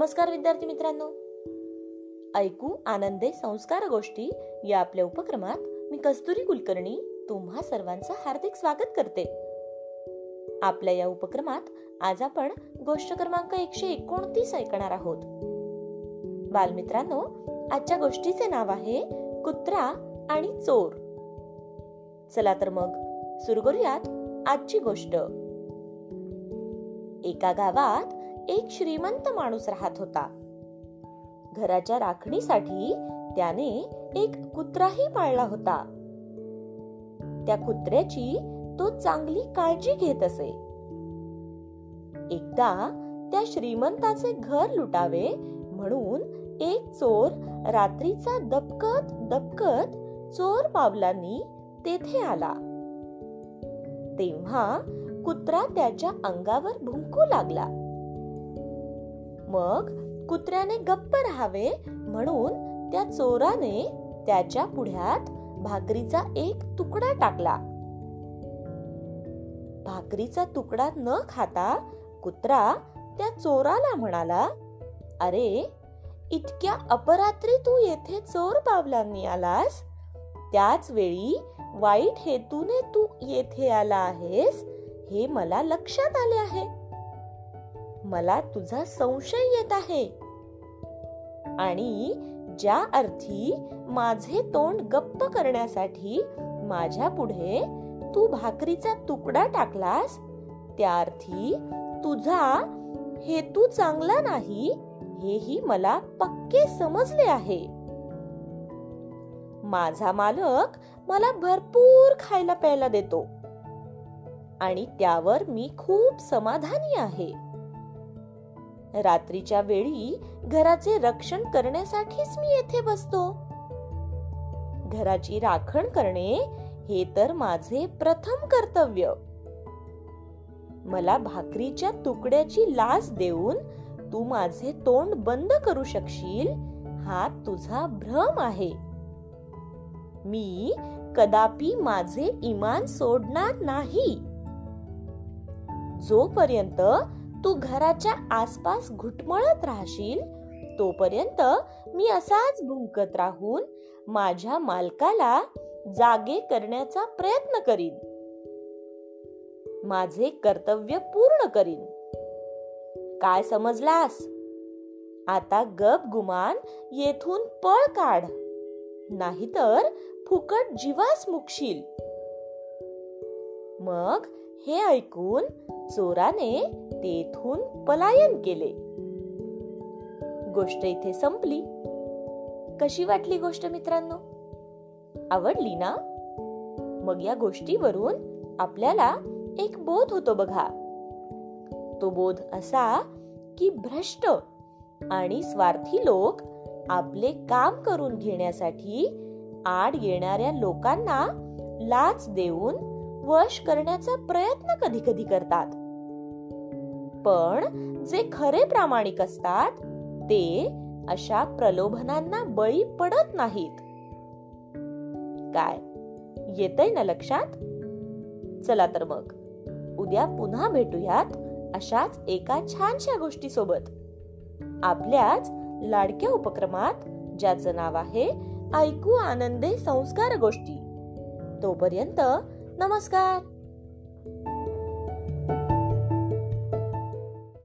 नमस्कार विद्यार्थी मित्रांनो. ऐकू आनंदे संस्कार गोष्टी या आपल्या उपक्रमात मी कस्तुरी कुलकर्णी तुम्हा सर्वांचं हार्दिक स्वागत करते. आपल्या या उपक्रमात आज आपण गोष्ट क्रमांक एकशे एकोणतीस ऐकणार आहोत. बालमित्रांनो आजच्या गोष्टीचे नाव आहे कुत्रा आणि चोर. चला तर मग सुरू करूयात आजची गोष्ट. एका गावात एक श्रीमंत माणूस राहत होता. घराच्या राखणीसाठी त्याने एक कुत्राही पाळला होता. त्या कुत्र्याची तो चांगली काळजी घेत असे. एकदा त्या श्रीमंताचे घर लुटावे म्हणून एक चोर रात्रीचा दबकत दबकत चोर पावलांनी तेथे आला. तेव्हा कुत्रा त्याच्या अंगावर भुंकू लागला. मग कुत्र्याने गप्प राहावे म्हणून त्या चोराने त्याच्या पुढ्यात भाकरीचा एक तुकडा टाकला. भाकरीचा तुकडा न खाता कुत्रा त्या चोराला म्हणाला अरे इतक्या अपरात्री तू येथे चोर पावलांनी आलास? त्याच वेळी वाईट हेतूने तू येथे आला आहेस हे मला लक्षात आले आहे. मला तुझा संशय येत आहे. आणि ज्या अर्थी माझे तोंड गप्प करण्यासाठी माझ्या पुढे तू भाकरीचा तुकडा टाकलास त्या अर्थी तुझा हेतू चांगला नाही हेही मला पक्के समजले आहे. माझा मालक मला भरपूर खायला प्यायला देतो. आणि त्यावर मी खूप समाधानी आहे. रात्रीच्या वेळी घराचे रक्षण करण्यासाठीच मी येथे बसतो. घराची राखण करणे हे तर माझे प्रथम कर्तव्य. मला भाकरीच्या तुकड्याची लाच देऊन तू माझे तोंड बंद करू शकशील हा तुझा भ्रम आहे. मी कदापि माझे इमान सोडणार नाही. जोपर्यंत तू घराच्या आसपास घुटमळत राहशील तोपर्यंत मी असाच भुंकत राहून माझ्या मालकाला जागे करण्याचा प्रयत्न करीन. माझे कर्तव्य पूर्ण करीन. काय समजलास? आता गप गुमान येथून पळ काढ. नाहीतर फुकट जीवास मुकशील. मग हे ऐकून चोराने तेथून पलायन केले. गोष्ट इथे संपली. कशी वाटली गोष्ट मित्रांनो? आवडली ना? मग या गोष्टीवरून आपल्याला एक बोध होतो बघा. तो बोध असा की भ्रष्ट आणि स्वार्थी लोक आपले काम करून घेण्यासाठी आड येणाऱ्या लोकांना लाच देऊन वश करण्याचा प्रयत्न कधी कधी करतात. पण जे खरे प्रामाणिक असतात ते अशा प्रलोभनांना बळी पडत नाहीत. काय? येतय ना लक्षात? चला तर मग. उद्या पुन्हा भेटूयात अशाच एका छानशा गोष्टी सोबत आपल्याच लाडक्या उपक्रमात ज्याचं नाव आहे ऐकू आनंदे संस्कार गोष्टी. तोपर्यंत नमस्कार